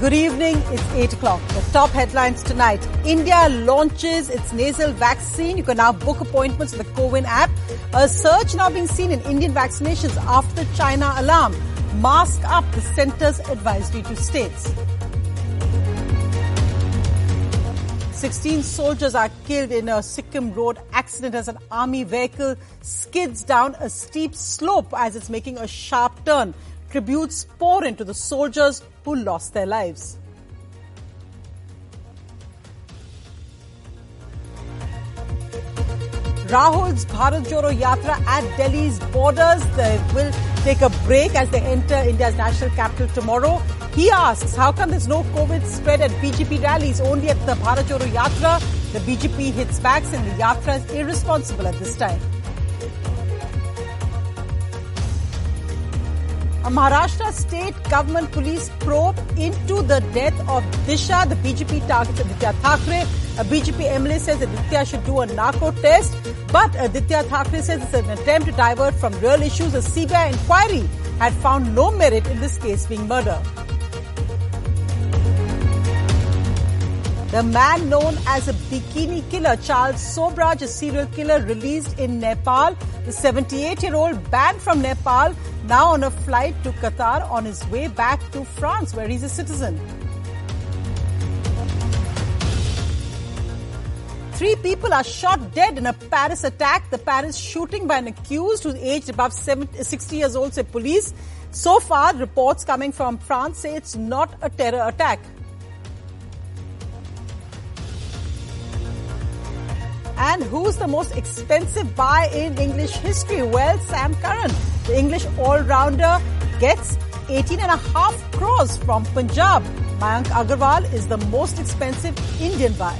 Good evening. It's 8 o'clock. The top headlines tonight. India launches its nasal vaccine. You can now book appointments with the CoWIN app. A surge now being seen in Indian vaccinations after the China alarm. Mask up the center's advisory to states. 16 soldiers are killed in a Sikkim road accident as an army vehicle skids down a steep slope as it's making a sharp turn. Tributes pour into the soldiers who lost their lives. Rahul's Bharat Jodo Yatra at Delhi's borders. They will take a break as they enter India's national capital tomorrow. He asks, how come there's no COVID spread at BJP rallies, only at the Bharat Jodo Yatra? The BJP hits back and the Yatra is irresponsible at this time. A Maharashtra state government police probe into the death of Disha. The BJP targets Aditya Thackeray. Uh, a BJP MLA says Aditya should do a narco test, but Aditya Thackeray says it's an attempt to divert from real issues. A CBI inquiry had found no merit in this case being murder. The man known as a bikini killer, Charles Sobhraj, a serial killer released in Nepal. The 78 year old banned from Nepal, now on a flight to Qatar on his way back to France, where he's a citizen. Three people are shot dead in a Paris attack. The Paris shooting by an accused who's aged above 70, 60 years old, say police. So far, reports coming from France say it's not a terror attack. And who's the most expensive buy in English history? Well, Sam Curran, the English all-rounder gets 18 and a half crores from Punjab. Mayank Agarwal is the most expensive Indian buy.